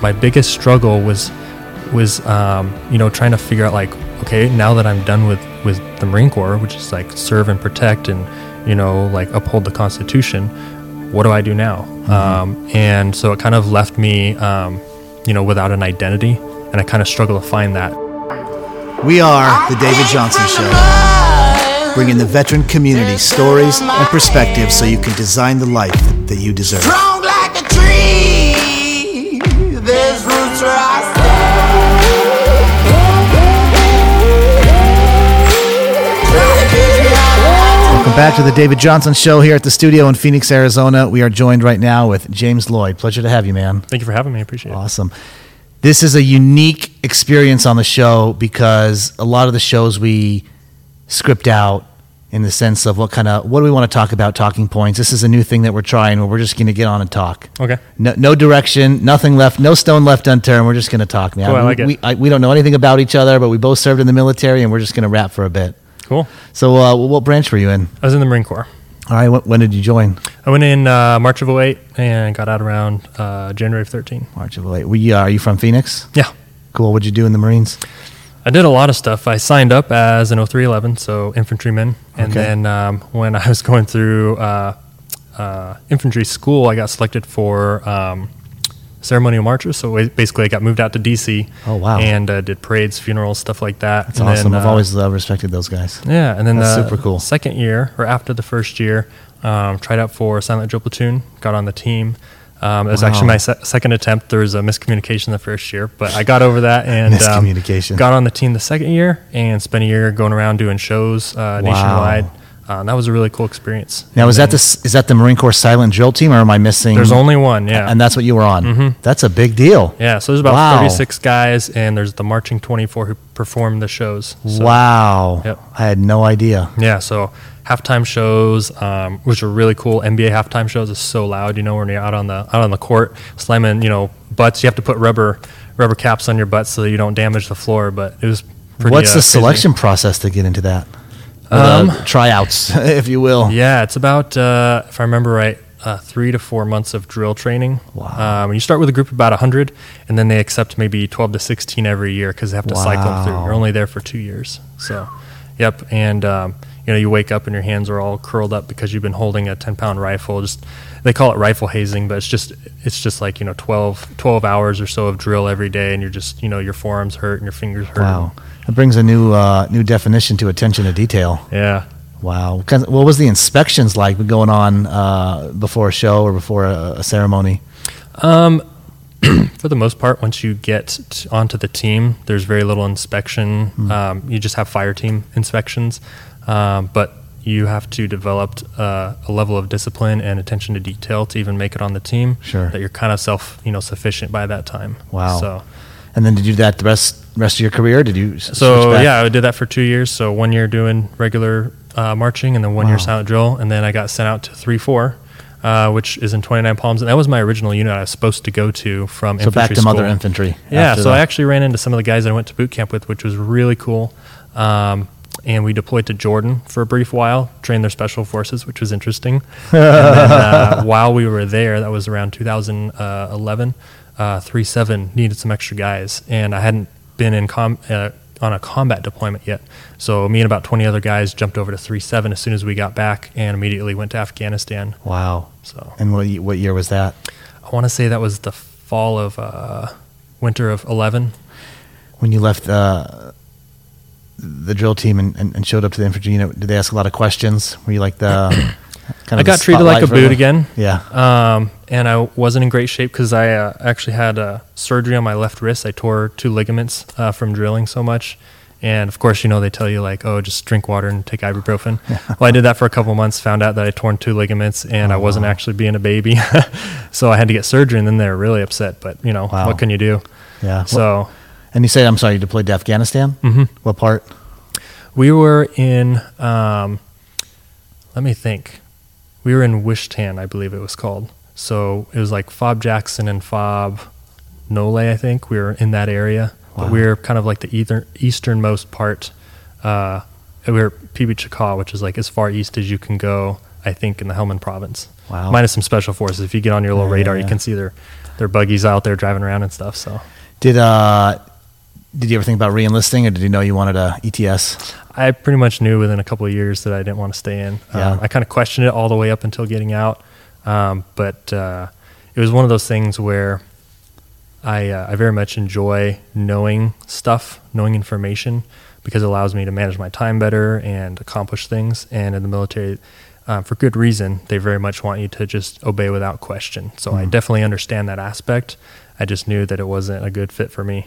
My biggest struggle was was um, you know trying to figure out like okay now that I'm done with with the Marine Corps, which is like serve and protect and you know like uphold the Constitution. What do I do now? Um, and so it kind of left me um, you know without an identity, and I kind of struggle to find that. We are The David Johnson Show, bringing the veteran community stories and perspectives so you can design the life that you deserve. Welcome back to The David Johnson Show here at the studio in Phoenix, Arizona. We are joined right now with James Lloyd. Pleasure to have you, man. Thank you for having me. I appreciate it. Awesome. This is a unique experience on the show because a lot of the shows we script out in the sense of what kind of what do we want to talk about talking points this is a new thing that we're trying where we're just going to get on and talk Okay. no, no direction nothing left no stone left unturned we're just going to talk man Cool, I like we, it. We, I, we don't know anything about each other but we both served in the military and we're just going to rap for a bit Cool. so uh, what branch were you in I was in the Marine Corps. all right when, when did you join I went in uh, March of 08 and got out around uh, January of 13. march of 08 we, uh, are you from phoenix Yeah. cool what'd you do in the marines I did a lot of stuff. I signed up as an 0311, so infantryman. And Okay. then um, when I was going through uh, uh, infantry school, I got selected for um, ceremonial marchers. So basically, I got moved out to DC. Oh, wow. And uh, did parades, funerals, stuff like that. that's and awesome then, i've uh, always uh, respected those guys yeah, and then That's the super cool. second year or after the first year, um, tried out for Silent Drill Platoon, got on the team. Um, it was actually my se- second attempt. There was a miscommunication the first year, but I got over that and um, Miscommunication. got on the team the second year and spent a year going around doing shows uh, nationwide. Uh, that was a really cool experience. Now, is that the is that the Marine Corps silent drill team, or am I missing? There's only one, yeah. and that's what you were on. Mhm. That's a big deal. yeah, so there's about Wow. 36 guys, and there's the marching 24 who perform the shows. So, wow, Yep. I had no idea. Yeah, so halftime shows, um, which are really cool. NBA halftime shows is so loud, you know, when you're out on the out on the court slamming, you know, butts. You have to put rubber rubber caps on your butts so that you don't damage the floor. But it was pretty. What's uh, the crazy. selection process to get into that? Or Um, tryouts, if you will. Yeah, it's about uh, if I remember right, uh, three to four months of drill training. Wow. Um, you start with a group of about hundred, and then they accept maybe twelve to sixteen every year because they have to cycle them through. Wow. You're only there for two years, so yep. And um, you know, you wake up and your hands are all curled up because you've been holding a ten pound rifle. Just they call it rifle hazing, but it's just it's just like you know 12, 12 hours or so of drill every day, and you're just you know your forearms hurt and your fingers hurt. Wow, that brings a new uh, new definition to attention to detail. Yeah. Wow, What was the inspections like going on uh, before a show or before a, a ceremony? Um, for the most part, once you get t- onto the team, there's very little inspection. Um, you just have fire team inspections, um, but you have to develop uh, a level of discipline and attention to detail to even make it on the team. Sure. that you're kind of self, you know, sufficient by that time. Wow. So, And then did you do that the rest rest of your career? Did you so yeah, I did that for two years. So one year doing regular uh, marching, and then one Wow. year silent drill, and then I got sent out to three four. Uh, which is in 29 Palms, and that was my original unit I was supposed to go to from So back to Mother. Infantry. Yeah, so I actually ran into some of the guys that I went to boot camp with, which was really cool. Um, and we deployed to Jordan for a brief while, trained their special forces, which was interesting. and then, uh, while we were there, that was around 2011, uh, 3-7 needed some extra guys. And I hadn't been in com- uh, on a combat deployment yet. So me and about 20 other guys jumped over to 3-7 as soon as we got back and immediately went to Afghanistan. Wow. So And what, what year was that? I want to say that was the fall of uh, winter of 11. When you left uh, the drill team and, and, and showed up to the infantry unit, did they ask a lot of questions? Were you like the kind I got treated like a boot the- again. Yeah. Um, and I wasn't in great shape because I uh, actually had uh, surgery on my left wrist. I tore two ligaments uh, from drilling so much. And of course, you know, they tell you, like, oh, just drink water and take ibuprofen. well, I did that for a couple months, found out that I torn two ligaments and I wasn't actually being a baby. so I had to get surgery, and then they were really upset. But, you know, Wow. what can you do? Yeah. So and you said, I'm sorry, you deployed to Afghanistan? Mhm. What part? we were in, um, let me think. We were in Wishtan, I believe it was called. So it was like Fob Jackson and Fob Nolay, I think. We were in that area. Wow. But we were kind of like the either, easternmost part. Uh, we were PB Chakaw, which is like as far east as you can go, I think, in the Helmand province. Wow. Minus some special forces. If you get on your little Yeah, radar, yeah, you can see their their buggies out there driving around and stuff. So Did uh, did you ever think about reenlisting, or did you know you wanted a ETS? I pretty much knew within a couple of years that I didn't want to stay in. Yeah. Um, I kind of questioned it all the way up until getting out, um, but uh, it was one of those things where I uh, I very much enjoy knowing stuff, knowing information, because it allows me to manage my time better and accomplish things. And in the military, uh, for good reason, they very much want you to just obey without question. So I definitely understand that aspect. I just knew that it wasn't a good fit for me.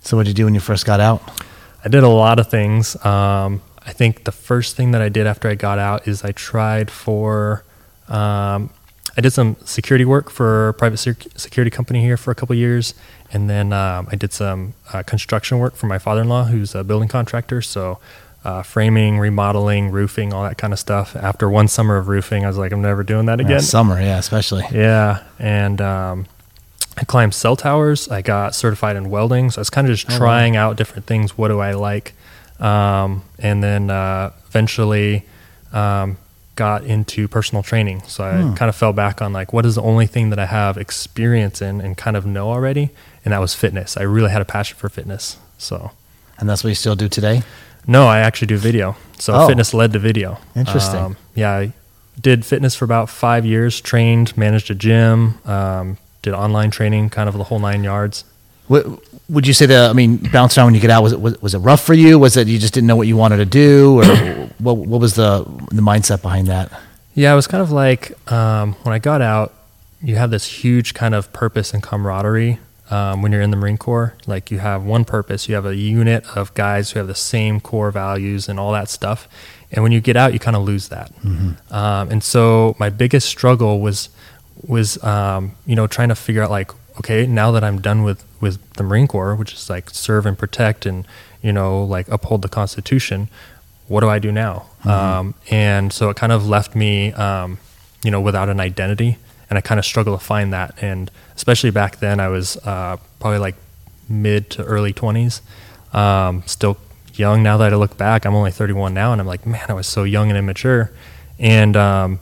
So what did you do when you first got out? I did a lot of things. Um, I think the first thing that I did after I got out is I tried for, um, I did some security work for a private sec- security company here for a couple years, and then um, I did some uh, construction work for my father-in-law, who's a building contractor. So. Uh, framing, remodeling, roofing, all that kind of stuff. After one summer of roofing, I was like, I'm never doing that Yeah, again. summer, yeah, especially. Yeah, and um, I climbed cell towers. I got certified in welding, so I was kind of just trying out different things. What do I like? Um, and then uh, eventually um, got into personal training. So I kind of fell back on like, what is the only thing that I have experience in and kind of know already? And that was fitness. I really had a passion for fitness. So And that's what you still do today. no, I actually do video. So Oh. fitness led to video. Interesting. Um, yeah, I did fitness for about five years. Trained, managed a gym, um, did online training, kind of the whole nine yards. What, would you say that? I mean, bounce around when you get out. Was it was, was it rough for you? Was it you just didn't know what you wanted to do, or what? What was the the mindset behind that? Yeah, it was kind of like um, when I got out, you have this huge kind of purpose and camaraderie um, when you're in the Marine Corps. Like you have one purpose, you have a unit of guys who have the same core values and all that stuff. And when you get out, you kind of lose that. Um, and so my biggest struggle was was um, you know trying to figure out like okay now that I'm done with with the Marine Corps, which is like serve and protect and you know like uphold the Constitution what do I do now? Um, and so it kind of left me, um, you know, without an identity, and I kind of struggle to find that. And especially back then, I was uh, probably like mid to early twenties, um, still young. Now that I look back, I'm only 31 now, and I'm like, man, I was so young and immature, and um,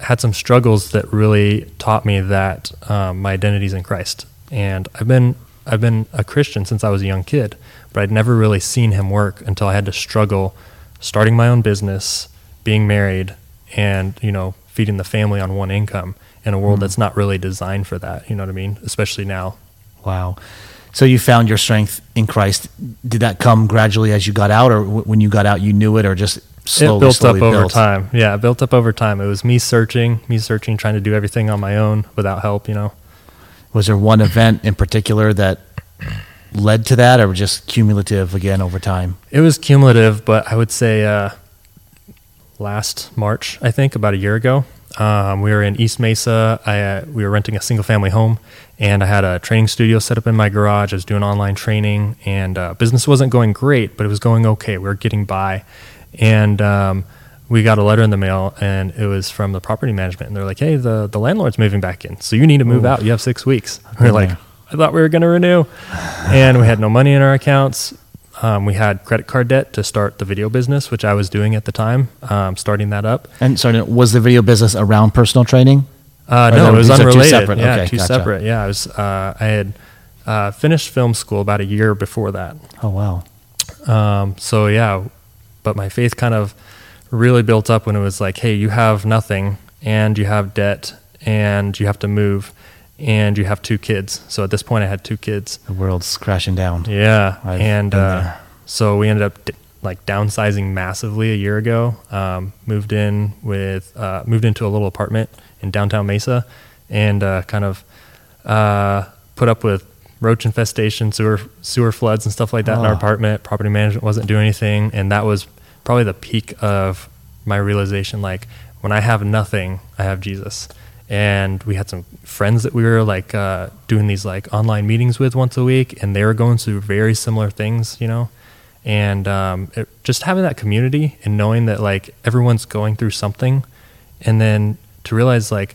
had some struggles that really taught me that um, my identity is in Christ. And I've been I've been a Christian since I was a young kid, but I'd never really seen him work until I had to struggle starting my own business, being married, and you know feeding the family on one income in a world that's not really designed for that. You know what I mean? Especially now. Wow. So you found your strength in Christ. Did that come gradually as you got out, or w- when you got out you knew it, or just slowly it built slowly up over built? time. Yeah, it built up over time. It was me searching, me searching, trying to do everything on my own without help. You know. Was there one event in particular that led to that, or just cumulative again over time? It was cumulative, but I would say uh, last March, I think, about a year ago, um, we were in East Mesa. I, uh, we were renting a single family home, and I had a training studio set up in my garage. I was doing online training, and uh, business wasn't going great, but it was going okay. We were getting by, and um, we got a letter in the mail, and it was from the property management, and they're like, "Hey, the the landlord's moving back in, so you need to move out. You have six weeks." We are like, "I thought we were going to renew," and we had no money in our accounts. Um, we had credit card debt to start the video business, which I was doing at the time, um, starting that up. And sorry, was the video business around personal training? Uh, no, it was two unrelated. separate. Yeah, Okay, two gotcha. separate. Yeah, I was. Uh, I had uh, finished film school about a year before that. Oh wow. Um, so yeah, but my faith kind of really built up when it was like, hey, you have nothing, and you have debt, and you have to move, and you have two kids. So at this point, I had two kids. The world's crashing down. Yeah, I've and uh, so we ended up d- like downsizing massively a year ago. Um, moved in with uh, moved into a little apartment in downtown Mesa, and uh, kind of uh, put up with roach infestation, sewer sewer floods, and stuff like that in our Oh. apartment. Property management wasn't doing anything, and that was probably the peak of my realization. Like when I have nothing, I have Jesus. And we had some friends that we were like uh, doing these like online meetings with once a week, and they were going through very similar things, you know. And um, it, just having that community and knowing that like everyone's going through something, and then to realize like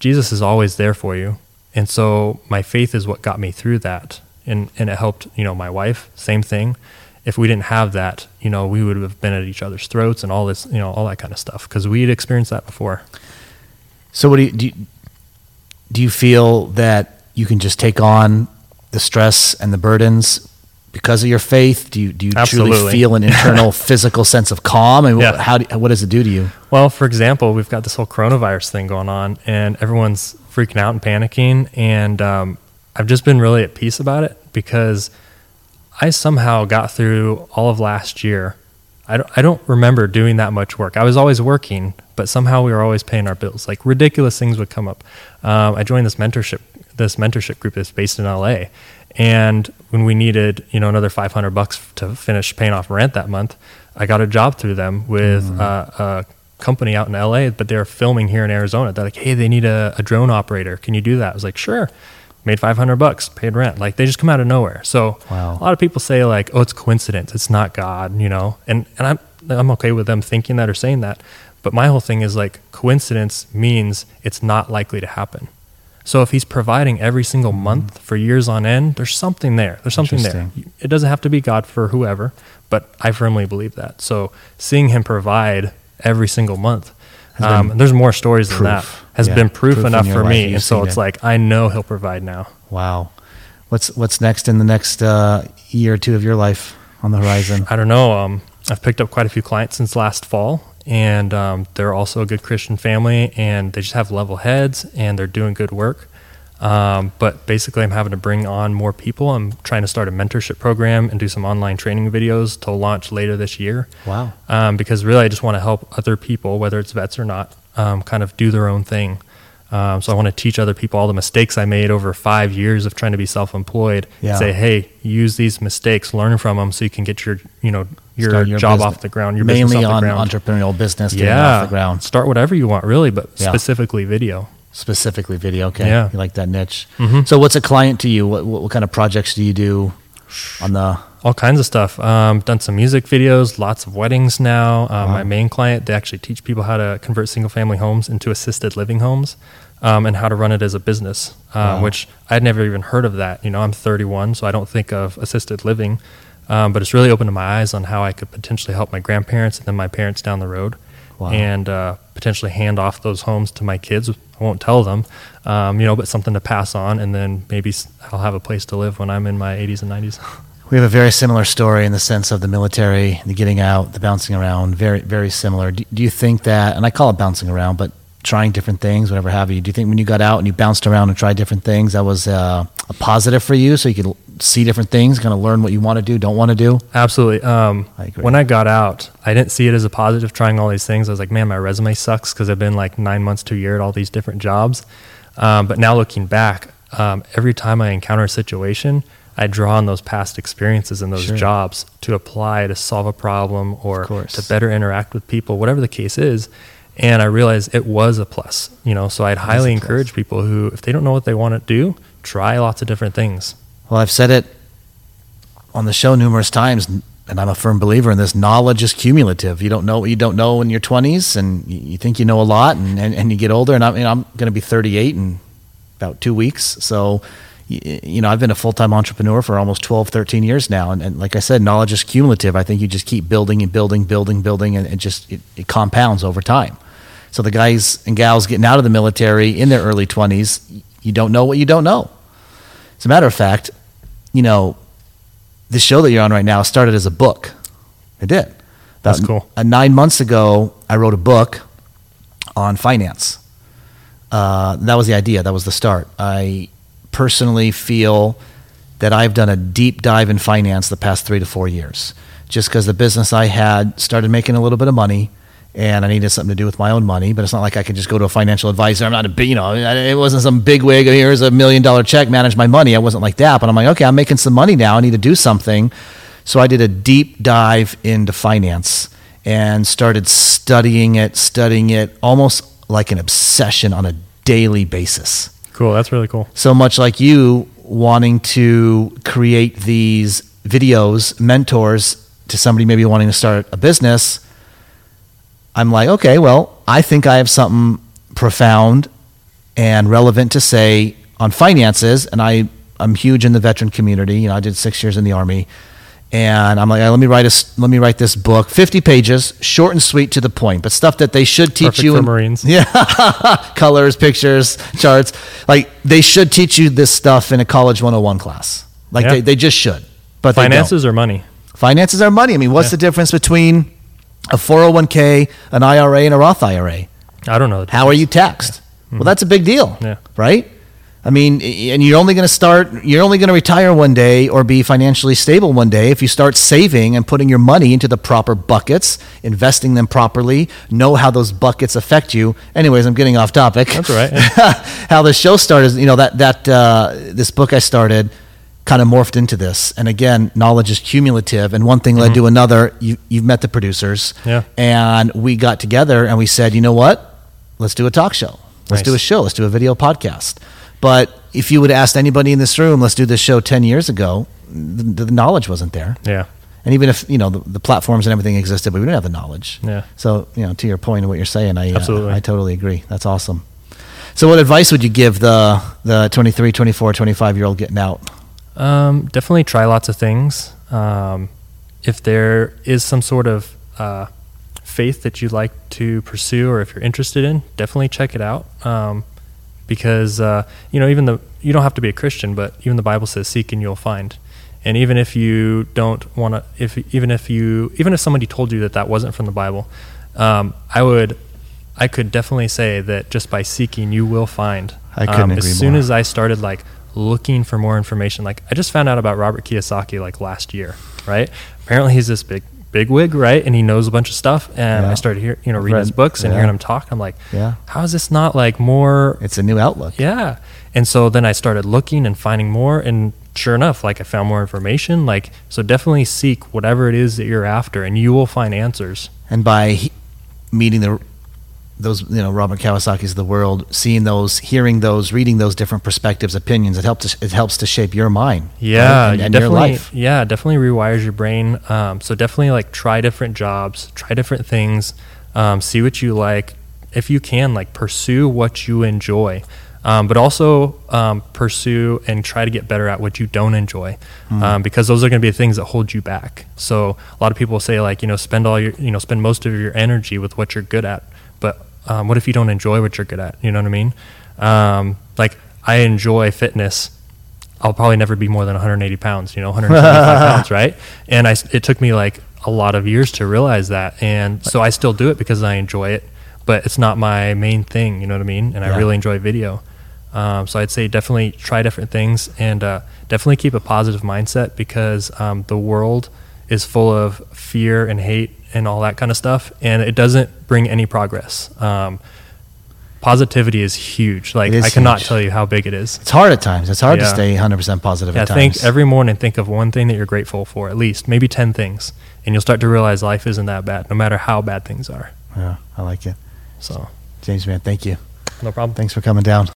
Jesus is always there for you. And so my faith is what got me through that. And, and it helped, you know, my wife, same thing. If we didn't have that, you know, we would have been at each other's throats and all this, you know, all that kind of stuff because we had experienced that before. So what do you, do you do you feel that you can just take on the stress and the burdens because of your faith? Do you do you truly feel an internal physical sense of calm? And Yeah. how do, what does it do to you? Well, for example, we've got this whole coronavirus thing going on, and everyone's freaking out and panicking. And um, I've just been really at peace about it because I somehow got through all of last year. I don't, I don't remember doing that much work. I was always working, but somehow we were always paying our bills. Like ridiculous things would come up. Um, I joined this mentorship this mentorship group that's based in LA, and when we needed you know another 500 bucks to finish paying off rent that month, I got a job through them with uh, a company out in LA, but they're filming here in Arizona. They're like, hey, they need a, a drone operator. Can you do that? I was like, sure. Made 500 bucks, paid rent. Like they just come out of nowhere. So Wow. a lot of people say like, oh, it's coincidence. It's not God, you know, and, and I'm, I'm okay with them thinking that or saying that. But my whole thing is like coincidence means it's not likely to happen. So if he's providing every single mm-hmm. month for years on end, there's something there. There's something there. It doesn't have to be God for whoever, but I firmly believe that. So seeing him provide every single month, um, there's more stories than that, has Yeah, been proof, proof enough for me. And so it's it. like I know he'll provide now. Wow. What's what's next in the next uh, year or two of your life on the horizon? I don't know. Um, I've picked up quite a few clients since last fall, and um, they're also a good Christian family, and they just have level heads, and they're doing good work. Um, but basically, I'm having to bring on more people. I'm trying to start a mentorship program and do some online training videos to launch later this year. Wow. Um, because really, I just want to help other people, whether it's vets or not, um, kind of do their own thing. Um, so I want to teach other people all the mistakes I made over five years of trying to be self-employed. Yeah. Say, hey, use these mistakes, learn from them, so you can get your, you know, your, Start job business- off the ground, your mainly business off on the ground. entrepreneurial business, yeah, off the ground. Start whatever you want, really, but Yeah. specifically video. Specifically video. Okay. Yeah. You like that niche. Mhm. So what's a client to you? What, what, what kind of projects do you do on the all kinds of stuff. Um, done some music videos, lots of weddings now. Um, My main client, they actually teach people how to convert single family homes into assisted living homes um, and how to run it as a business, uh, Wow. which I'd never even heard of that. You know, I'm 31, so I don't think of assisted living, um, but it's really opened my eyes on how I could potentially help my grandparents and then my parents down the road. Wow. And uh, potentially hand off those homes to my kids. I won't tell them, um, you know, but something to pass on, and then maybe I'll have a place to live when I'm in my 80s and 90s. We have a very similar story in the sense of the military, the getting out, the bouncing around, very, very similar. Do, do you think that, and I call it bouncing around, but trying different things, whatever have you, do you think when you got out and you bounced around and tried different things, that was uh, a positive for you so you could see different things, kind of learn what you want to do, don't want to do? Absolutely. Um, I agree. When I got out, I didn't see it as a positive trying all these things. I was like, man, my resume sucks because I've been like nine months to a year at all these different jobs. Um, but now looking back, um, every time I encounter a situation, I draw on those past experiences and those Sure. jobs to apply to solve a problem or to better interact with people, whatever the case is. And I realized it was a plus, you know. So I'd highly encourage people who, if they don't know what they want to do, try lots of different things. Well, I've said it on the show numerous times, and I'm a firm believer in this. Knowledge is cumulative. You don't know what you don't know in your 20s, and you, you think you know a lot, and, and, and you get older. And I'm, you know, I'm going to be 38 in about two weeks. So, you know, I've been a full time entrepreneur for almost 12, 13 years now. And, and like I said, knowledge is cumulative. I think you just keep building and building, building, building, and it just it, it compounds over time. So the guys and gals getting out of the military in their early 20s, you don't know what you don't know. As a matter of fact, you know, the show that you're on right now started as a book. It did. About That's cool. Uh, nine months ago, I wrote a book on finance. Uh, that was the idea. That was the start. I personally feel that I've done a deep dive in finance the past three to four years, just because the business I had started making a little bit of money, and I needed something to do with my own money. But it's not like I could just go to a financial advisor. I'm not a big, you know, it wasn't some big wig. Here's a million dollar check, manage my money. I wasn't like that. But I'm like, okay, I'm making some money now. I need to do something. So I did a deep dive into finance and started studying it, studying it almost like an obsession on a daily basis. Cool. That's really cool. So much like you wanting to create these videos, mentors to somebody maybe wanting to start a business, I'm like, okay, well, I think I have something profound and relevant to say on finances, and I, I'm huge in the veteran community. You know, I did six years in the army, And I'm like, "Yeah, let me write a, let me write this book, 50 pages, short and sweet to the point, but stuff that they should teach Perfect you. for in- Marines. Yeah, colors, pictures, charts. Like they should teach you this stuff in a college 101 class. Like Yeah. they, they just should. But. Finances or money? Finances are money. I mean, what's Yeah. the difference between a 401k, an IRA, and a Roth IRA? I don't know. How are you taxed? Well, that's a big deal, Yeah. right? I mean, and you're only going to start, you're only going to retire one day or be financially stable one day if you start saving and putting your money into the proper buckets, investing them properly, know how those buckets affect you. Anyways, I'm getting off topic. That's right. how the show started, you know, that, that, uh, this book I started kind of morphed into this. And again, knowledge is cumulative and one thing led to another. You, you've met the producers Mm-hmm. Yeah. and we got together and we said, you know what? Let's do a talk show. Let's Nice. do a show. Let's do a video podcast. But if you would asked anybody in this room, let's do this show 10 years ago, the, the knowledge wasn't there. Yeah. And even if, you know, the, the platforms and everything existed, but we didn't have the knowledge. Yeah. So, you know, to your point of what you're saying, I, uh, Absolutely. I totally agree. That's awesome. So what advice would you give the, the 23, 24, 25 year old getting out? Um, definitely try lots of things. Um, if there is some sort of uh, faith that you'd like to pursue, or if you're interested in, definitely check it out. Um, because uh, you know, even the you don't have to be a Christian, but even the Bible says, "Seek and you'll find." And even if you don't want to, if even if you, even if somebody told you that that wasn't from the Bible, um, I would, I could definitely say that just by seeking, you will find. I couldn't um, As soon more. as I started like looking for more information, like I just found out about Robert Kiyosaki like last year, right? Apparently he's this big big wig, right? And he knows a bunch of stuff. And Yeah. I started hearing, you know, reading his books and yeah. hearing him talk. I'm like, Yeah. how is this not like more It's a new outlook. yeah. And so then I started looking and finding more and sure enough, like I found more information. Like so definitely seek whatever it is that you're after and you will find answers. And by he- meeting the, those, you know, Robert Kiyosaki's of the world, seeing those, hearing those, reading those different perspectives, opinions, it helps, it helps to shape your mind. Yeah, right? and, and your definitely. life. Yeah, definitely rewires your brain. Um, so definitely like try different jobs, try different things, um, see what you like. If you can, like pursue what you enjoy, um, but also um, pursue and try to get better at what you don't enjoy, um, because those are going to be the things that hold you back. So a lot of people say like you know spend all your you know spend most of your energy with what you're good at, but um, what if you don't enjoy what you're good at? You know what I mean? Um, like I enjoy fitness. I'll probably never be more than 180 pounds, you know, 175 pounds, right? And I, it took me like a lot of years to realize that. And so I still do it because I enjoy it, but it's not my main thing, you know what I mean? And Yeah. I really enjoy video. Um, so I'd say definitely try different things and uh, definitely keep a positive mindset because um, the world is full of fear and hate and all that kind of stuff, and it doesn't bring any progress. Um, positivity is huge. Like is I cannot huge. tell you how big it is. It's hard at times. It's hard to stay 100% positive Yeah, at think times. every morning. Think of one thing that you're grateful for, at least maybe ten things, and you'll start to realize life isn't that bad, no matter how bad things are. yeah, I like it. So, James, man, thank you. no problem. Thanks for coming down.